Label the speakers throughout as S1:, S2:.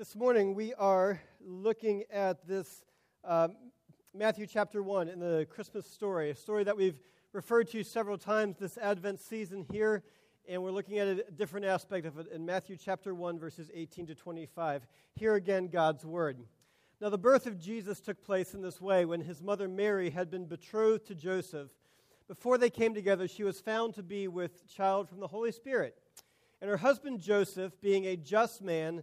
S1: This morning we are looking at this um, Matthew chapter 1 in the Christmas story, a story that we've referred to several times this Advent season here, and we're looking at a different aspect of it in Matthew chapter 1, verses 18 to 25. Here again, God's Word. Now, the birth of Jesus took place in this way when his mother Mary had been betrothed to Joseph. Before they came together, she was found to be with child from the Holy Spirit. And her husband Joseph, being a just man,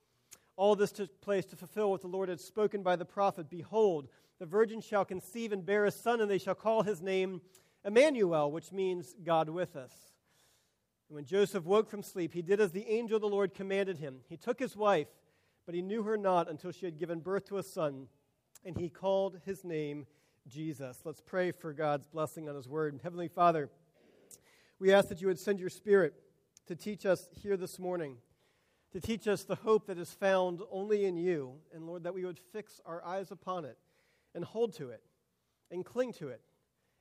S1: All this took place to fulfill what the Lord had spoken by the prophet Behold, the virgin shall conceive and bear a son, and they shall call his name Emmanuel, which means God with us. And when Joseph woke from sleep, he did as the angel of the Lord commanded him. He took his wife, but he knew her not until she had given birth to a son, and he called his name Jesus. Let's pray for God's blessing on his word. Heavenly Father, we ask that you would send your spirit to teach us here this morning to teach us the hope that is found only in you. And Lord, that we would fix our eyes upon it and hold to it and cling to it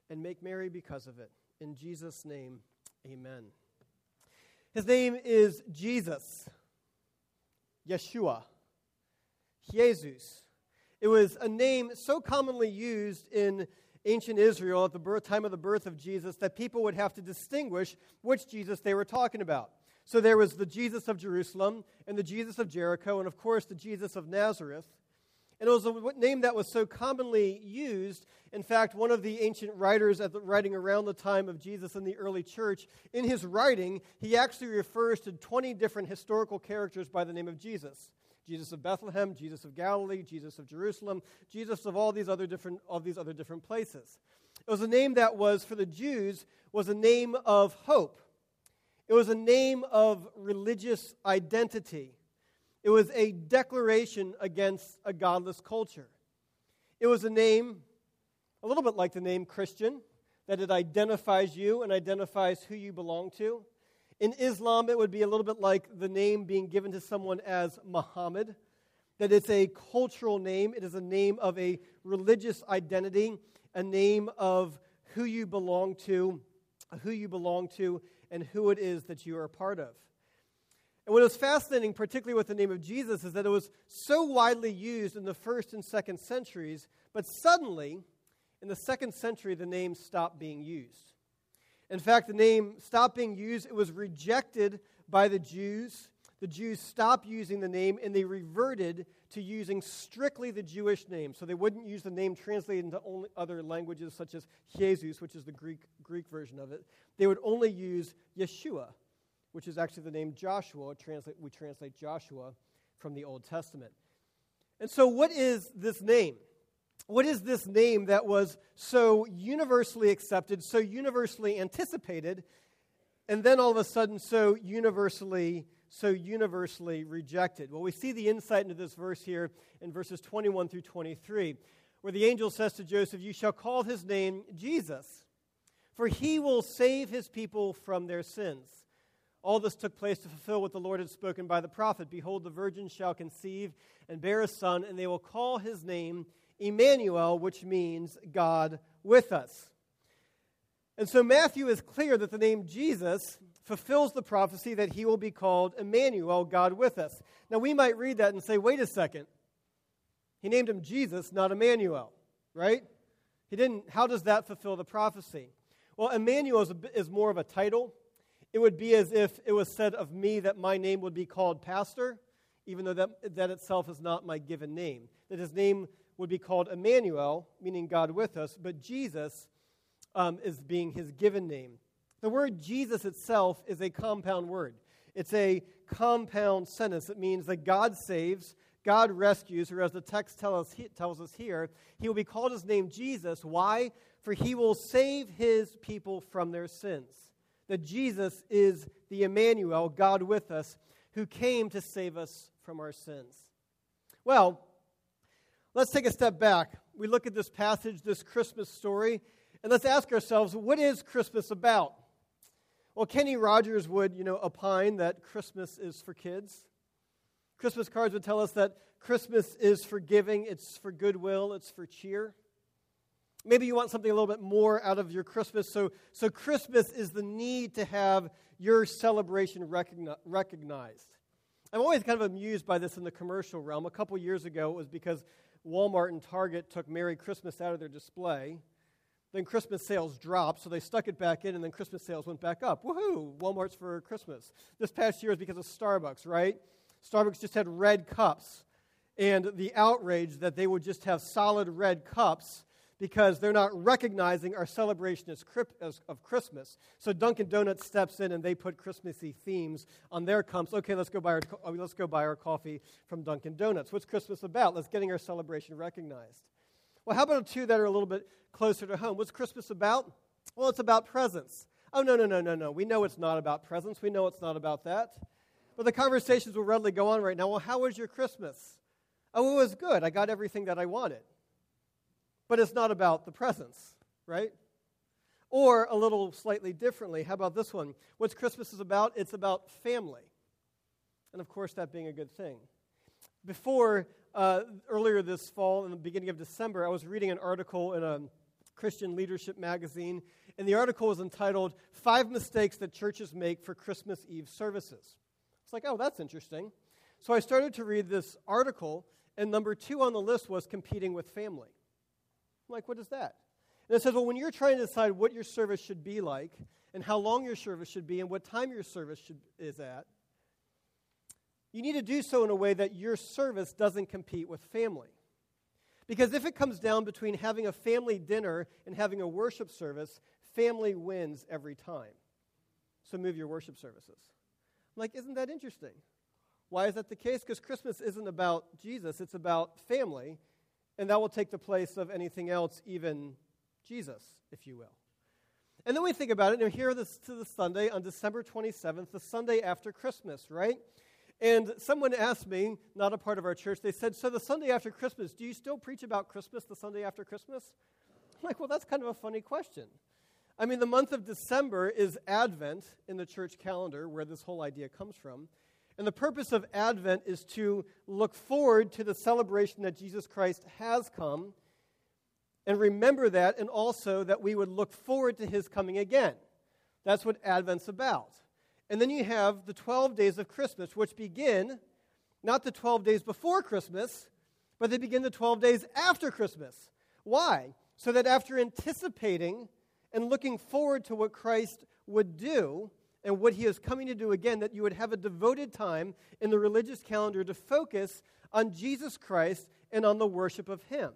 S1: and make merry because of it. In Jesus' name, amen. His name is Jesus, Yeshua, Jesus. It was a name so commonly used in ancient Israel at the birth, time of the birth of Jesus that people would have to distinguish which Jesus they were talking about. So there was the Jesus of Jerusalem and the Jesus of Jericho, and of course the Jesus of Nazareth. And it was a name that was so commonly used. In fact, one of the ancient writers at the, writing around the time of Jesus in the early church, in his writing, he actually refers to 20 different historical characters by the name of Jesus. Jesus of Bethlehem, Jesus of Galilee, Jesus of Jerusalem, Jesus of all these other different, all these other different places. It was a name that was, for the Jews, was a name of hope. It was a name of religious identity. It was a declaration against a godless culture. It was a name, a little bit like the name Christian, that it identifies you and identifies who you belong to. In Islam, it would be a little bit like the name being given to someone as Muhammad, that it's a cultural name, it is a name of a religious identity, a name of who you belong to, who you belong to, and who it is that you are a part of. And what was fascinating, particularly with the name of Jesus, is that it was so widely used in the first and second centuries, but suddenly, in the second century, the name stopped being used. In fact, the name stopped being used. It was rejected by the Jews. The Jews stopped using the name and they reverted to using strictly the Jewish name. So they wouldn't use the name translated into only other languages such as Jesus, which is the Greek, Greek version of it. They would only use Yeshua, which is actually the name Joshua. Translate, we translate Joshua from the Old Testament. And so, what is this name? What is this name that was so universally accepted, so universally anticipated, and then all of a sudden so universally so universally rejected? Well, we see the insight into this verse here in verses 21 through 23, where the angel says to Joseph, You shall call his name Jesus, for he will save his people from their sins. All this took place to fulfill what the Lord had spoken by the prophet Behold, the virgin shall conceive and bear a son, and they will call his name Emmanuel, which means God with us. And so Matthew is clear that the name Jesus fulfills the prophecy that he will be called Emmanuel, God with us. Now, we might read that and say, wait a second. He named him Jesus, not Emmanuel, right? He didn't. How does that fulfill the prophecy? Well, Emmanuel is, a, is more of a title. It would be as if it was said of me that my name would be called pastor, even though that, that itself is not my given name. That his name would be called Emmanuel, meaning God with us, but Jesus um, is being his given name. The word Jesus itself is a compound word. It's a compound sentence. It means that God saves, God rescues, or as the text tell us, tells us here, he will be called his name Jesus. Why? For he will save his people from their sins. That Jesus is the Emmanuel, God with us, who came to save us from our sins. Well, let's take a step back we look at this passage, this Christmas story, and let's ask ourselves, what is Christmas about? Well, Kenny Rogers would, you know, opine that Christmas is for kids. Christmas cards would tell us that Christmas is for giving, it's for goodwill, it's for cheer. Maybe you want something a little bit more out of your Christmas. So, so Christmas is the need to have your celebration recogni- recognized. I'm always kind of amused by this in the commercial realm. A couple years ago, it was because Walmart and Target took Merry Christmas out of their display. Then Christmas sales dropped, so they stuck it back in, and then Christmas sales went back up. Woohoo! Walmart's for Christmas. This past year was because of Starbucks, right? Starbucks just had red cups, and the outrage that they would just have solid red cups because they're not recognizing our celebration as, of Christmas. So Dunkin' Donuts steps in and they put Christmassy themes on their cups. Okay, let's go buy our, let's go buy our coffee from Dunkin' Donuts. What's Christmas about? Let's getting our celebration recognized. Well, how about two that are a little bit closer to home? What's Christmas about? Well, it's about presents. Oh, no, no, no, no, no. We know it's not about presents. We know it's not about that. But the conversations will readily go on right now. Well, how was your Christmas? Oh, it was good. I got everything that I wanted but it's not about the presents, right? Or a little slightly differently, how about this one? What's Christmas is about? It's about family. And of course, that being a good thing. Before, uh, earlier this fall, in the beginning of December, I was reading an article in a Christian leadership magazine, and the article was entitled Five Mistakes That Churches Make for Christmas Eve Services. It's like, oh, that's interesting. So I started to read this article, and number two on the list was competing with family. I'm like, what is that? And it says, well, when you're trying to decide what your service should be like, and how long your service should be, and what time your service should, is at, you need to do so in a way that your service doesn't compete with family. Because if it comes down between having a family dinner and having a worship service, family wins every time. So move your worship services. I'm like, isn't that interesting? Why is that the case? Because Christmas isn't about Jesus, it's about family and that will take the place of anything else, even Jesus, if you will. And then we think about it, and here this to the Sunday on December 27th, the Sunday after Christmas, right? And someone asked me, not a part of our church, they said, So the Sunday after Christmas, do you still preach about Christmas the Sunday after Christmas? I'm like, Well, that's kind of a funny question. I mean, the month of December is Advent in the church calendar, where this whole idea comes from. And the purpose of Advent is to look forward to the celebration that Jesus Christ has come and remember that, and also that we would look forward to his coming again. That's what Advent's about. And then you have the 12 days of Christmas, which begin not the 12 days before Christmas, but they begin the 12 days after Christmas. Why? So that after anticipating and looking forward to what Christ would do, and what he is coming to do again, that you would have a devoted time in the religious calendar to focus on Jesus Christ and on the worship of him.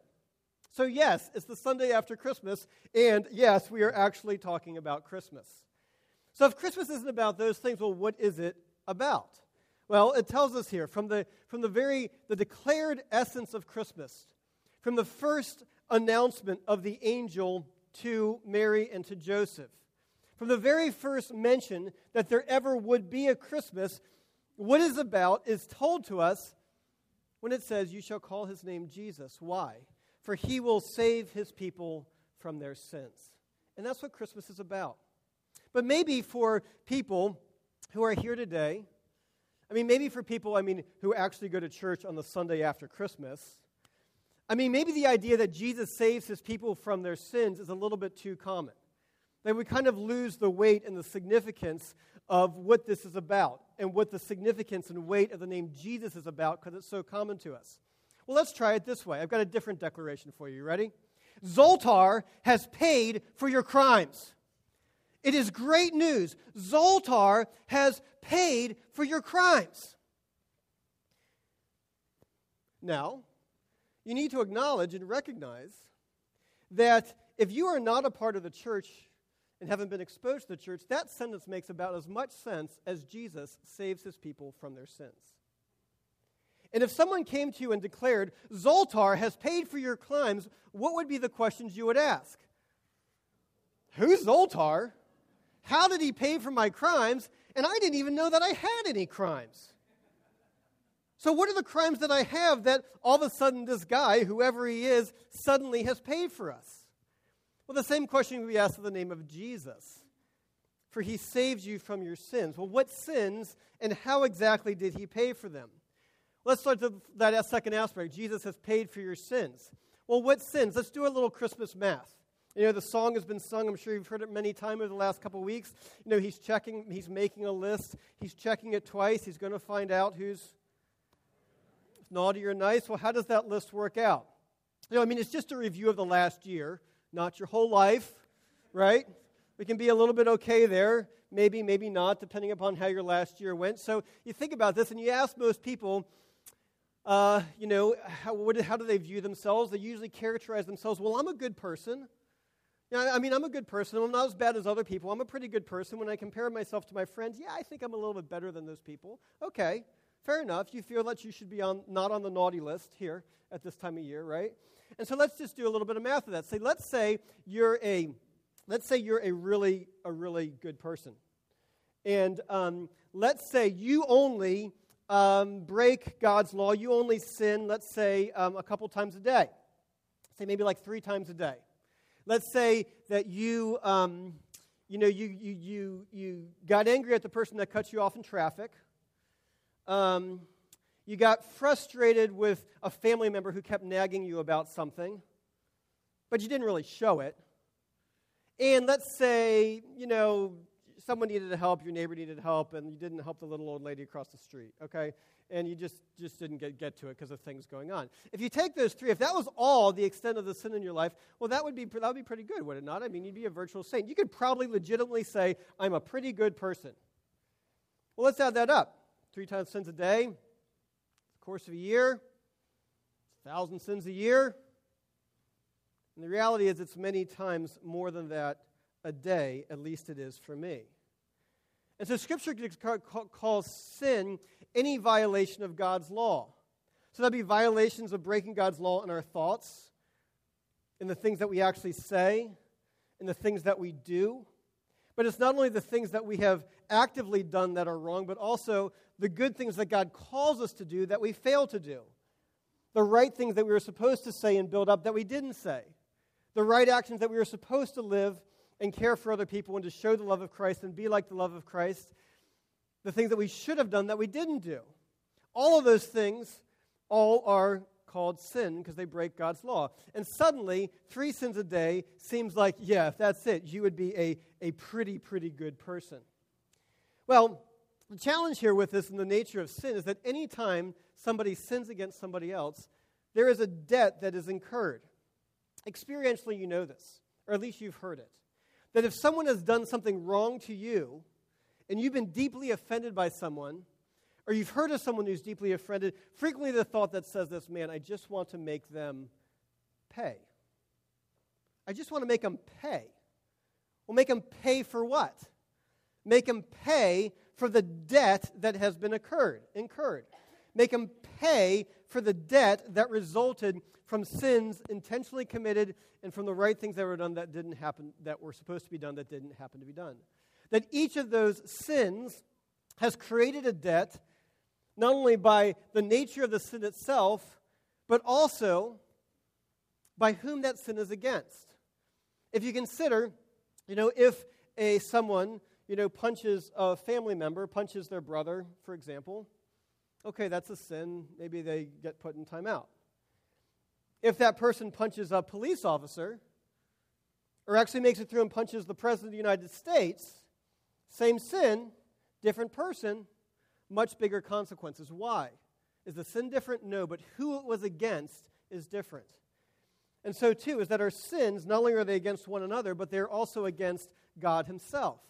S1: So, yes, it's the Sunday after Christmas, and yes, we are actually talking about Christmas. So, if Christmas isn't about those things, well, what is it about? Well, it tells us here from the, from the very the declared essence of Christmas, from the first announcement of the angel to Mary and to Joseph from the very first mention that there ever would be a Christmas, what is about is told to us when it says, You shall call his name Jesus. Why? For he will save his people from their sins. And that's what Christmas is about. But maybe for people who are here today, I mean, maybe for people, I mean, who actually go to church on the Sunday after Christmas, I mean, maybe the idea that Jesus saves his people from their sins is a little bit too common that we kind of lose the weight and the significance of what this is about and what the significance and weight of the name Jesus is about because it's so common to us. Well, let's try it this way. I've got a different declaration for you. Ready? Zoltar has paid for your crimes. It is great news. Zoltar has paid for your crimes. Now, you need to acknowledge and recognize that if you are not a part of the church and haven't been exposed to the church, that sentence makes about as much sense as Jesus saves his people from their sins. And if someone came to you and declared, Zoltar has paid for your crimes, what would be the questions you would ask? Who's Zoltar? How did he pay for my crimes? And I didn't even know that I had any crimes. So, what are the crimes that I have that all of a sudden this guy, whoever he is, suddenly has paid for us? Well, the same question we ask in the name of Jesus. For he saves you from your sins. Well, what sins and how exactly did he pay for them? Let's start with that second aspect. Jesus has paid for your sins. Well, what sins? Let's do a little Christmas math. You know, the song has been sung. I'm sure you've heard it many times over the last couple of weeks. You know, he's checking, he's making a list. He's checking it twice. He's going to find out who's naughty or nice. Well, how does that list work out? You know, I mean, it's just a review of the last year, not your whole life, right? We can be a little bit okay there, maybe, maybe not, depending upon how your last year went. So you think about this and you ask most people, uh, you know, how, what, how do they view themselves? They usually characterize themselves, well, I'm a good person. Yeah, I mean, I'm a good person. I'm not as bad as other people. I'm a pretty good person. When I compare myself to my friends, yeah, I think I'm a little bit better than those people. Okay, fair enough. You feel that you should be on, not on the naughty list here at this time of year, right? And so let's just do a little bit of math of that. Say, let's say you're a, let's say you're a really, a really good person, and um, let's say you only um, break God's law. You only sin, let's say, um, a couple times a day. Say maybe like three times a day. Let's say that you, um, you know, you, you, you, you got angry at the person that cut you off in traffic. Um, you got frustrated with a family member who kept nagging you about something, but you didn't really show it. And let's say, you know, someone needed help, your neighbor needed help, and you didn't help the little old lady across the street, okay? And you just, just didn't get, get to it because of things going on. If you take those three, if that was all the extent of the sin in your life, well, that would be, that would be pretty good, would it not? I mean, you'd be a virtual saint. You could probably legitimately say, I'm a pretty good person. Well, let's add that up. Three times sins a day, the course of a year, a thousand sins a year. And the reality is, it's many times more than that a day, at least it is for me. And so Scripture calls sin any violation of God's law. So that'd be violations of breaking God's law in our thoughts, in the things that we actually say, in the things that we do. But it's not only the things that we have actively done that are wrong, but also the good things that God calls us to do that we fail to do. The right things that we were supposed to say and build up that we didn't say. The right actions that we were supposed to live and care for other people and to show the love of Christ and be like the love of Christ, the things that we should have done that we didn't do. All of those things all are called sin because they break God's law. And suddenly, three sins a day seems like, yeah, if that's it, you would be a, a pretty, pretty good person. Well, the challenge here with this and the nature of sin is that anytime somebody sins against somebody else, there is a debt that is incurred. Experientially, you know this, or at least you've heard it that if someone has done something wrong to you and you've been deeply offended by someone, or you've heard of someone who's deeply offended, frequently the thought that says this, man, I just want to make them pay. I just want to make them pay. Well, make them pay for what? Make them pay for the debt that has been occurred, incurred. Make them pay for the debt that resulted from sins intentionally committed and from the right things that were done that didn't happen, that were supposed to be done that didn't happen to be done. That each of those sins has created a debt, not only by the nature of the sin itself, but also by whom that sin is against. If you consider, you know, if a someone, you know, punches a family member, punches their brother, for example, okay, that's a sin. Maybe they get put in timeout if that person punches a police officer, or actually makes it through and punches the President of the United States, same sin, different person, much bigger consequences. Why? Is the sin different? No, but who it was against is different. And so, too, is that our sins, not only are they against one another, but they're also against God Himself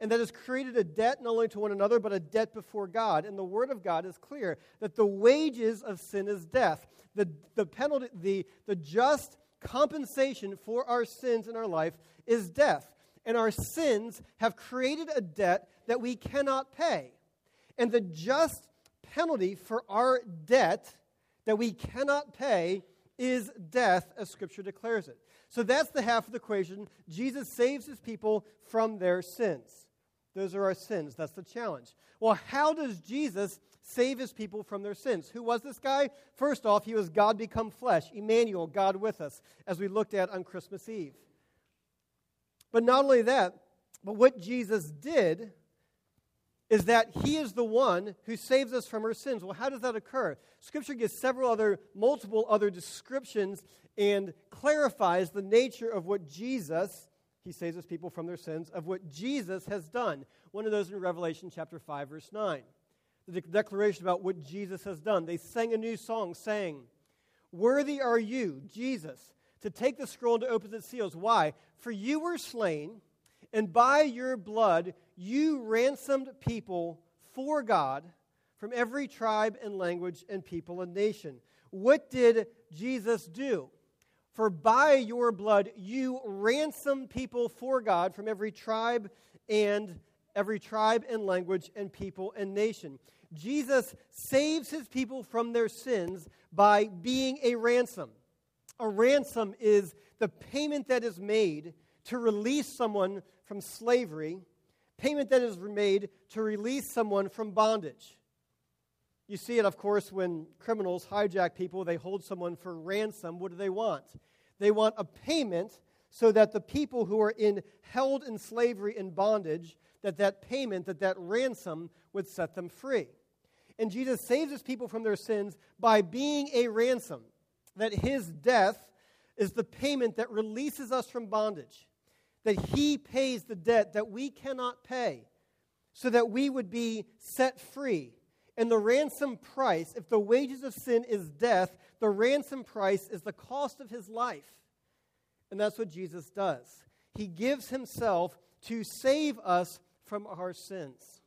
S1: and that has created a debt not only to one another, but a debt before God. And the Word of God is clear that the wages of sin is death. The, the penalty, the, the just compensation for our sins in our life is death. And our sins have created a debt that we cannot pay. And the just penalty for our debt that we cannot pay is death, as Scripture declares it. So that's the half of the equation. Jesus saves his people from their sins. Those are our sins. That's the challenge. Well, how does Jesus save his people from their sins. Who was this guy? First off, he was God become flesh, Emmanuel, God with us, as we looked at on Christmas Eve. But not only that, but what Jesus did is that he is the one who saves us from our sins. Well, how does that occur? Scripture gives several other, multiple other descriptions and clarifies the nature of what Jesus, he saves his people from their sins, of what Jesus has done. One of those in Revelation chapter 5, verse 9. The declaration about what Jesus has done. They sang a new song saying, Worthy are you, Jesus, to take the scroll and to open its seals. Why? For you were slain, and by your blood you ransomed people for God from every tribe and language and people and nation. What did Jesus do? For by your blood you ransom people for God from every tribe and every tribe and language and people and nation. Jesus saves his people from their sins by being a ransom. A ransom is the payment that is made to release someone from slavery payment that is made to release someone from bondage. You see it, of course, when criminals hijack people, they hold someone for ransom. What do they want? They want a payment so that the people who are in held in slavery and bondage, that that payment, that that ransom would set them free. And Jesus saves his people from their sins by being a ransom, that his death is the payment that releases us from bondage that he pays the debt that we cannot pay so that we would be set free. And the ransom price, if the wages of sin is death, the ransom price is the cost of his life. And that's what Jesus does. He gives himself to save us from our sins.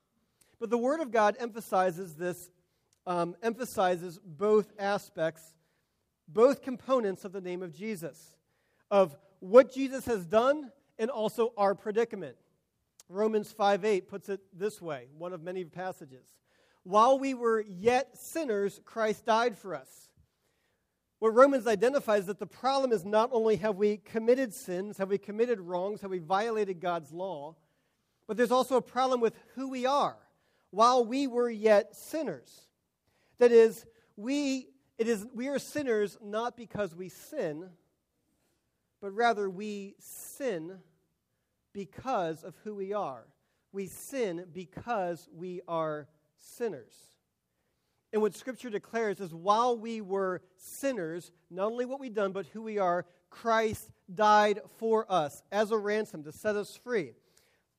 S1: But the Word of God emphasizes this, um, emphasizes both aspects, both components of the name of Jesus, of what Jesus has done and also our predicament. Romans 5 8 puts it this way, one of many passages. While we were yet sinners, Christ died for us. What Romans identifies that the problem is not only have we committed sins, have we committed wrongs, have we violated God's law, but there's also a problem with who we are while we were yet sinners. That is, we, it is, we are sinners not because we sin, but rather we sin because of who we are. We sin because we are sinners. And what Scripture declares is while we were sinners, not only what we've done, but who we are, Christ died for us as a ransom to set us free.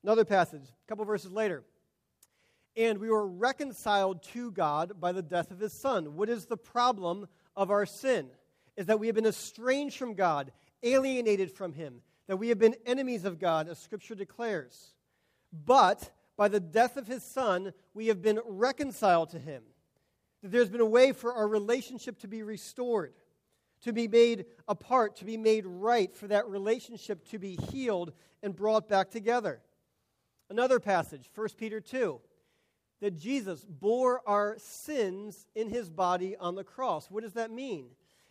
S1: Another passage, a couple verses later. And we were reconciled to God by the death of his Son. What is the problem of our sin? Is that we have been estranged from God, alienated from him, that we have been enemies of God, as Scripture declares. But by the death of his Son, we have been reconciled to him. That there's been a way for our relationship to be restored, to be made apart, to be made right, for that relationship to be healed and brought back together. Another passage, 1 Peter 2, that Jesus bore our sins in his body on the cross. What does that mean?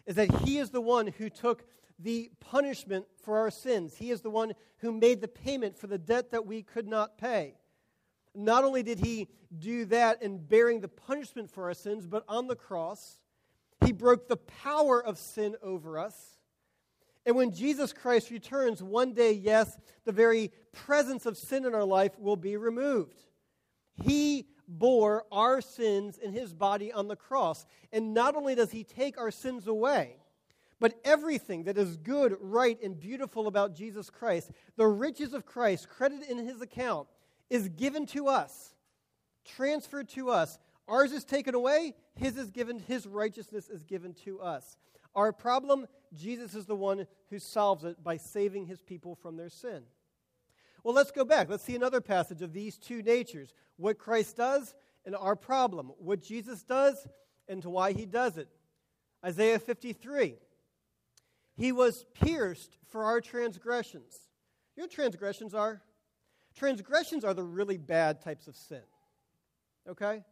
S1: Is that he is the one who took the punishment for our sins. He is the one who made the payment for the debt that we could not pay. Not only did he do that in bearing the punishment for our sins, but on the cross, he broke the power of sin over us. And when Jesus Christ returns, one day, yes, the very presence of sin in our life will be removed. He bore our sins in his body on the cross. And not only does he take our sins away, but everything that is good, right, and beautiful about Jesus Christ, the riches of Christ credited in his account, is given to us, transferred to us. Ours is taken away, his is given, his righteousness is given to us. Our problem, Jesus is the one who solves it by saving his people from their sin. Well, let's go back. Let's see another passage of these two natures what Christ does and our problem, what Jesus does and to why he does it. Isaiah 53. He was pierced for our transgressions. Your transgressions are? Transgressions are the really bad types of sin. Okay?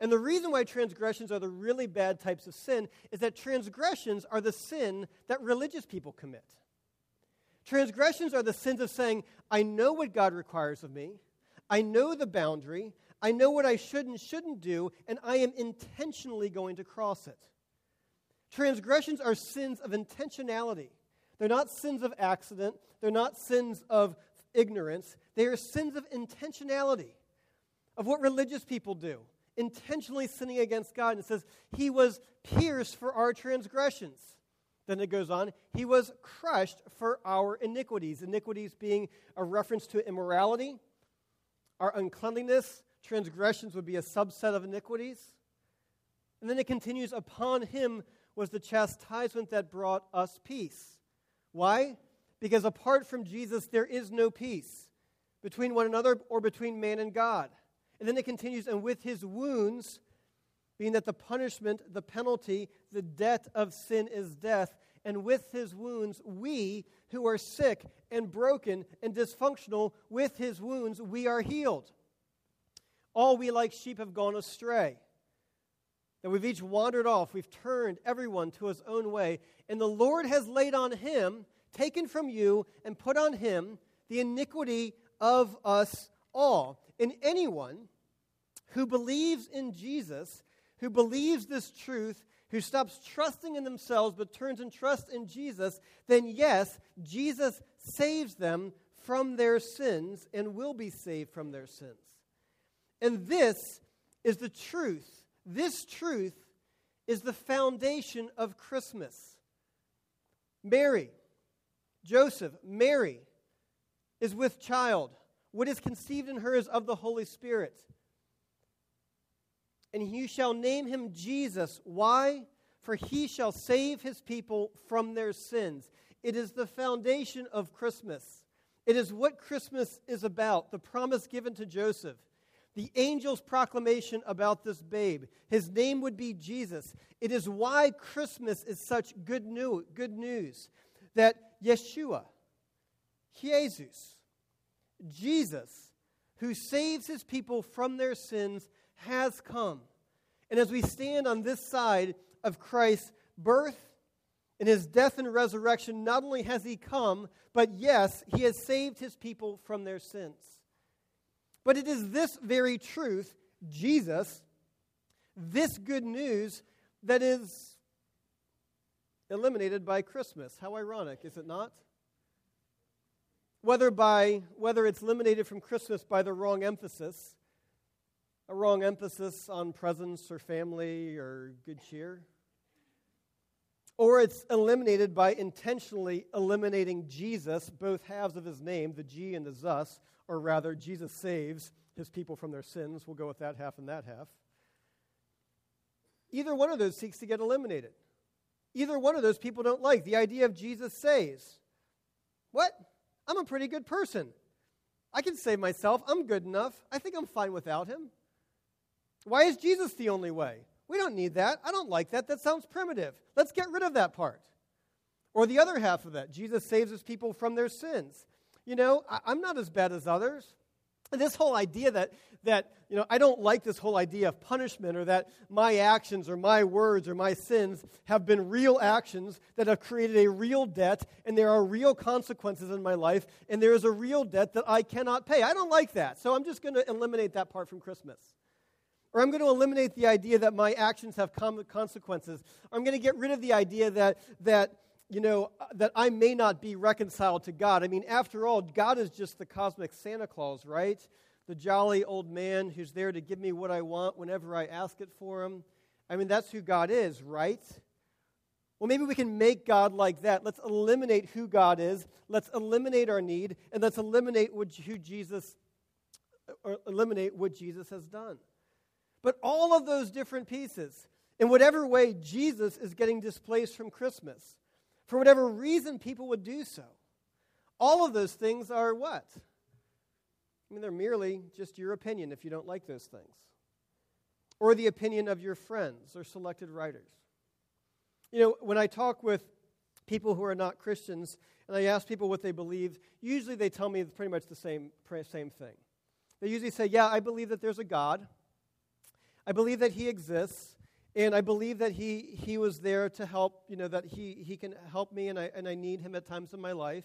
S1: And the reason why transgressions are the really bad types of sin is that transgressions are the sin that religious people commit. Transgressions are the sins of saying, I know what God requires of me, I know the boundary, I know what I should and shouldn't do, and I am intentionally going to cross it. Transgressions are sins of intentionality. They're not sins of accident, they're not sins of ignorance. They are sins of intentionality, of what religious people do, intentionally sinning against God. And it says, He was pierced for our transgressions. Then it goes on, He was crushed for our iniquities. Iniquities being a reference to immorality, our uncleanliness. Transgressions would be a subset of iniquities. And then it continues, Upon Him was the chastisement that brought us peace. Why? Because apart from Jesus, there is no peace between one another or between man and God. And then it continues, and with his wounds, being that the punishment, the penalty, the debt of sin is death, and with his wounds, we who are sick and broken and dysfunctional, with his wounds, we are healed. All we like sheep have gone astray. That we've each wandered off, we've turned everyone to his own way, and the Lord has laid on him, taken from you, and put on him the iniquity of us all. And anyone who believes in Jesus, who believes this truth, who stops trusting in themselves but turns and trusts in Jesus, then yes, Jesus saves them from their sins and will be saved from their sins. And this is the truth. This truth is the foundation of Christmas. Mary, Joseph, Mary is with child. What is conceived in her is of the Holy Spirit. And you shall name him Jesus. Why? For he shall save his people from their sins. It is the foundation of Christmas. It is what Christmas is about, the promise given to Joseph the angel's proclamation about this babe. His name would be Jesus. It is why Christmas is such good, new, good news that Yeshua, Jesus, Jesus, who saves his people from their sins, has come. And as we stand on this side of Christ's birth and his death and resurrection, not only has he come, but yes, he has saved his people from their sins. But it is this very truth, Jesus, this good news, that is eliminated by Christmas. How ironic, is it not? whether by whether it's eliminated from Christmas by the wrong emphasis, a wrong emphasis on presents or family or good cheer, or it's eliminated by intentionally eliminating Jesus, both halves of his name, the G and the Zus, or rather, Jesus saves his people from their sins. We'll go with that half and that half. Either one of those seeks to get eliminated. Either one of those people don't like. The idea of Jesus saves. What? I'm a pretty good person. I can save myself. I'm good enough. I think I'm fine without him. Why is Jesus the only way? We don't need that. I don't like that. That sounds primitive. Let's get rid of that part. Or the other half of that Jesus saves his people from their sins. You know, I, am not as bad as others. This whole idea that, that, you know, I don't like this whole idea of punishment or that my actions or my words or my sins have been real actions that have created a real debt and there are real consequences in my life and there is a real debt that I cannot pay. I don't like that. So I'm just going to eliminate that part from Christmas. Or I'm going to eliminate the idea that my actions have consequences. I'm going to get rid of the idea that, that you know, uh, that I may not be reconciled to God. I mean, after all, God is just the cosmic Santa Claus, right? The jolly old man who's there to give me what I want whenever I ask it for him. I mean, that's who God is, right? Well, maybe we can make God like that. Let's eliminate who God is. Let's eliminate our need, and let's eliminate what, who Jesus, or eliminate what Jesus has done. But all of those different pieces, in whatever way Jesus is getting displaced from Christmas, for whatever reason people would do so. All of those things are what? I mean, they're merely just your opinion if you don't like those things, or the opinion of your friends or selected writers. You know, when I talk with people who are not Christians and I ask people what they believe, usually they tell me pretty much the same, same thing. They usually say, Yeah, I believe that there's a God, I believe that He exists, and I believe that he, he was there to help, you know, that he, he can help me and I, and I need him at times in my life.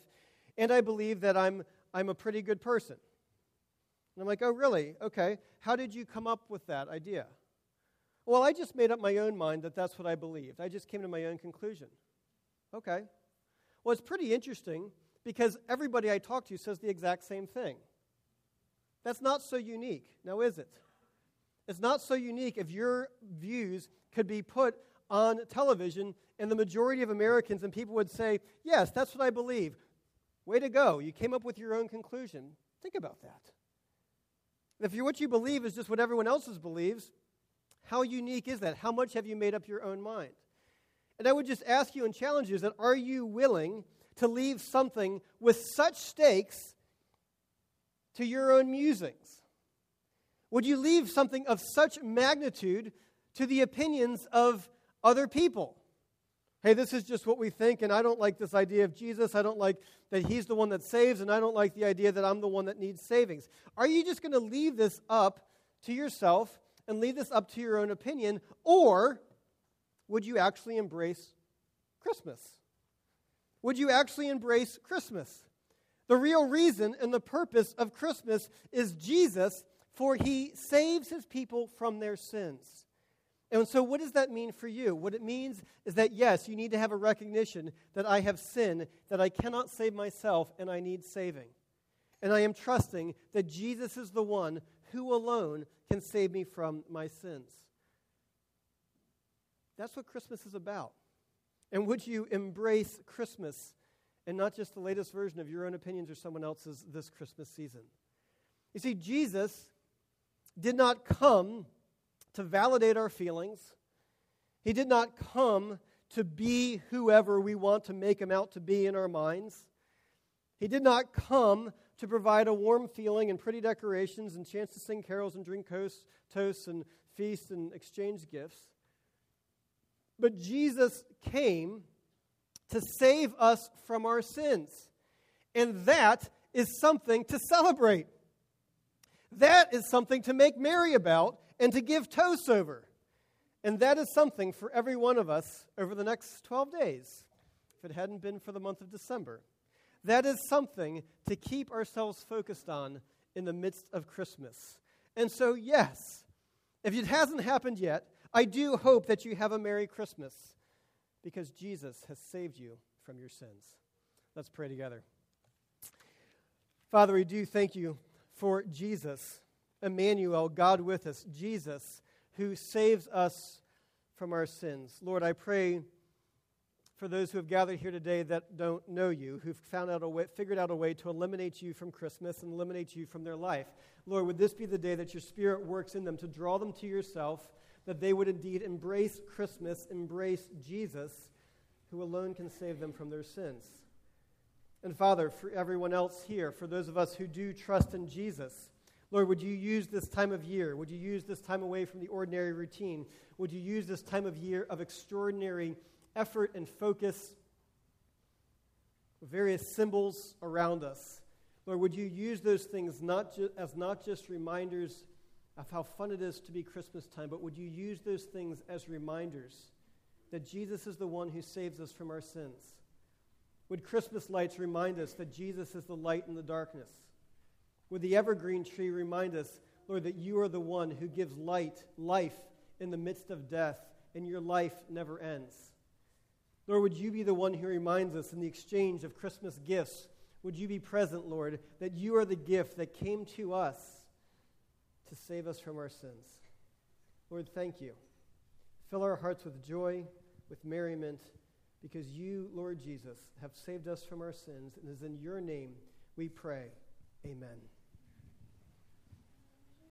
S1: And I believe that I'm, I'm a pretty good person. And I'm like, oh, really? Okay. How did you come up with that idea? Well, I just made up my own mind that that's what I believed. I just came to my own conclusion. Okay. Well, it's pretty interesting because everybody I talk to says the exact same thing. That's not so unique, now is it? It's not so unique if your views could be put on television and the majority of Americans and people would say, Yes, that's what I believe. Way to go. You came up with your own conclusion. Think about that. If what you believe is just what everyone else's believes, how unique is that? How much have you made up your own mind? And I would just ask you and challenge you is that are you willing to leave something with such stakes to your own musings? Would you leave something of such magnitude to the opinions of other people? Hey, this is just what we think, and I don't like this idea of Jesus. I don't like that he's the one that saves, and I don't like the idea that I'm the one that needs savings. Are you just going to leave this up to yourself and leave this up to your own opinion, or would you actually embrace Christmas? Would you actually embrace Christmas? The real reason and the purpose of Christmas is Jesus, for he saves his people from their sins. And so, what does that mean for you? What it means is that, yes, you need to have a recognition that I have sinned, that I cannot save myself, and I need saving. And I am trusting that Jesus is the one who alone can save me from my sins. That's what Christmas is about. And would you embrace Christmas and not just the latest version of your own opinions or someone else's this Christmas season. You see, Jesus did not come to validate our feelings, He did not come to be whoever we want to make Him out to be in our minds. He did not come to provide a warm feeling and pretty decorations and chance to sing carols and drink toasts and feast and exchange gifts. But Jesus came to save us from our sins. And that is something to celebrate. That is something to make merry about and to give toasts over. And that is something for every one of us over the next 12 days, if it hadn't been for the month of December. That is something to keep ourselves focused on in the midst of Christmas. And so, yes, if it hasn't happened yet, I do hope that you have a Merry Christmas because Jesus has saved you from your sins. Let's pray together. Father, we do thank you for Jesus, Emmanuel, God with us, Jesus, who saves us from our sins. Lord, I pray for those who have gathered here today that don't know you, who've found out a way, figured out a way to eliminate you from Christmas and eliminate you from their life. Lord, would this be the day that your Spirit works in them to draw them to yourself, that they would indeed embrace Christmas, embrace Jesus, who alone can save them from their sins. And Father, for everyone else here, for those of us who do trust in Jesus, Lord, would you use this time of year? Would you use this time away from the ordinary routine? Would you use this time of year of extraordinary effort and focus, various symbols around us? Lord, would you use those things not ju- as not just reminders of how fun it is to be Christmas time, but would you use those things as reminders that Jesus is the one who saves us from our sins? Would Christmas lights remind us that Jesus is the light in the darkness? Would the evergreen tree remind us, Lord, that you are the one who gives light, life in the midst of death, and your life never ends? Lord, would you be the one who reminds us in the exchange of Christmas gifts? Would you be present, Lord, that you are the gift that came to us to save us from our sins? Lord, thank you. Fill our hearts with joy with merriment because you, Lord Jesus, have saved us from our sins. And it is in your name we pray. Amen.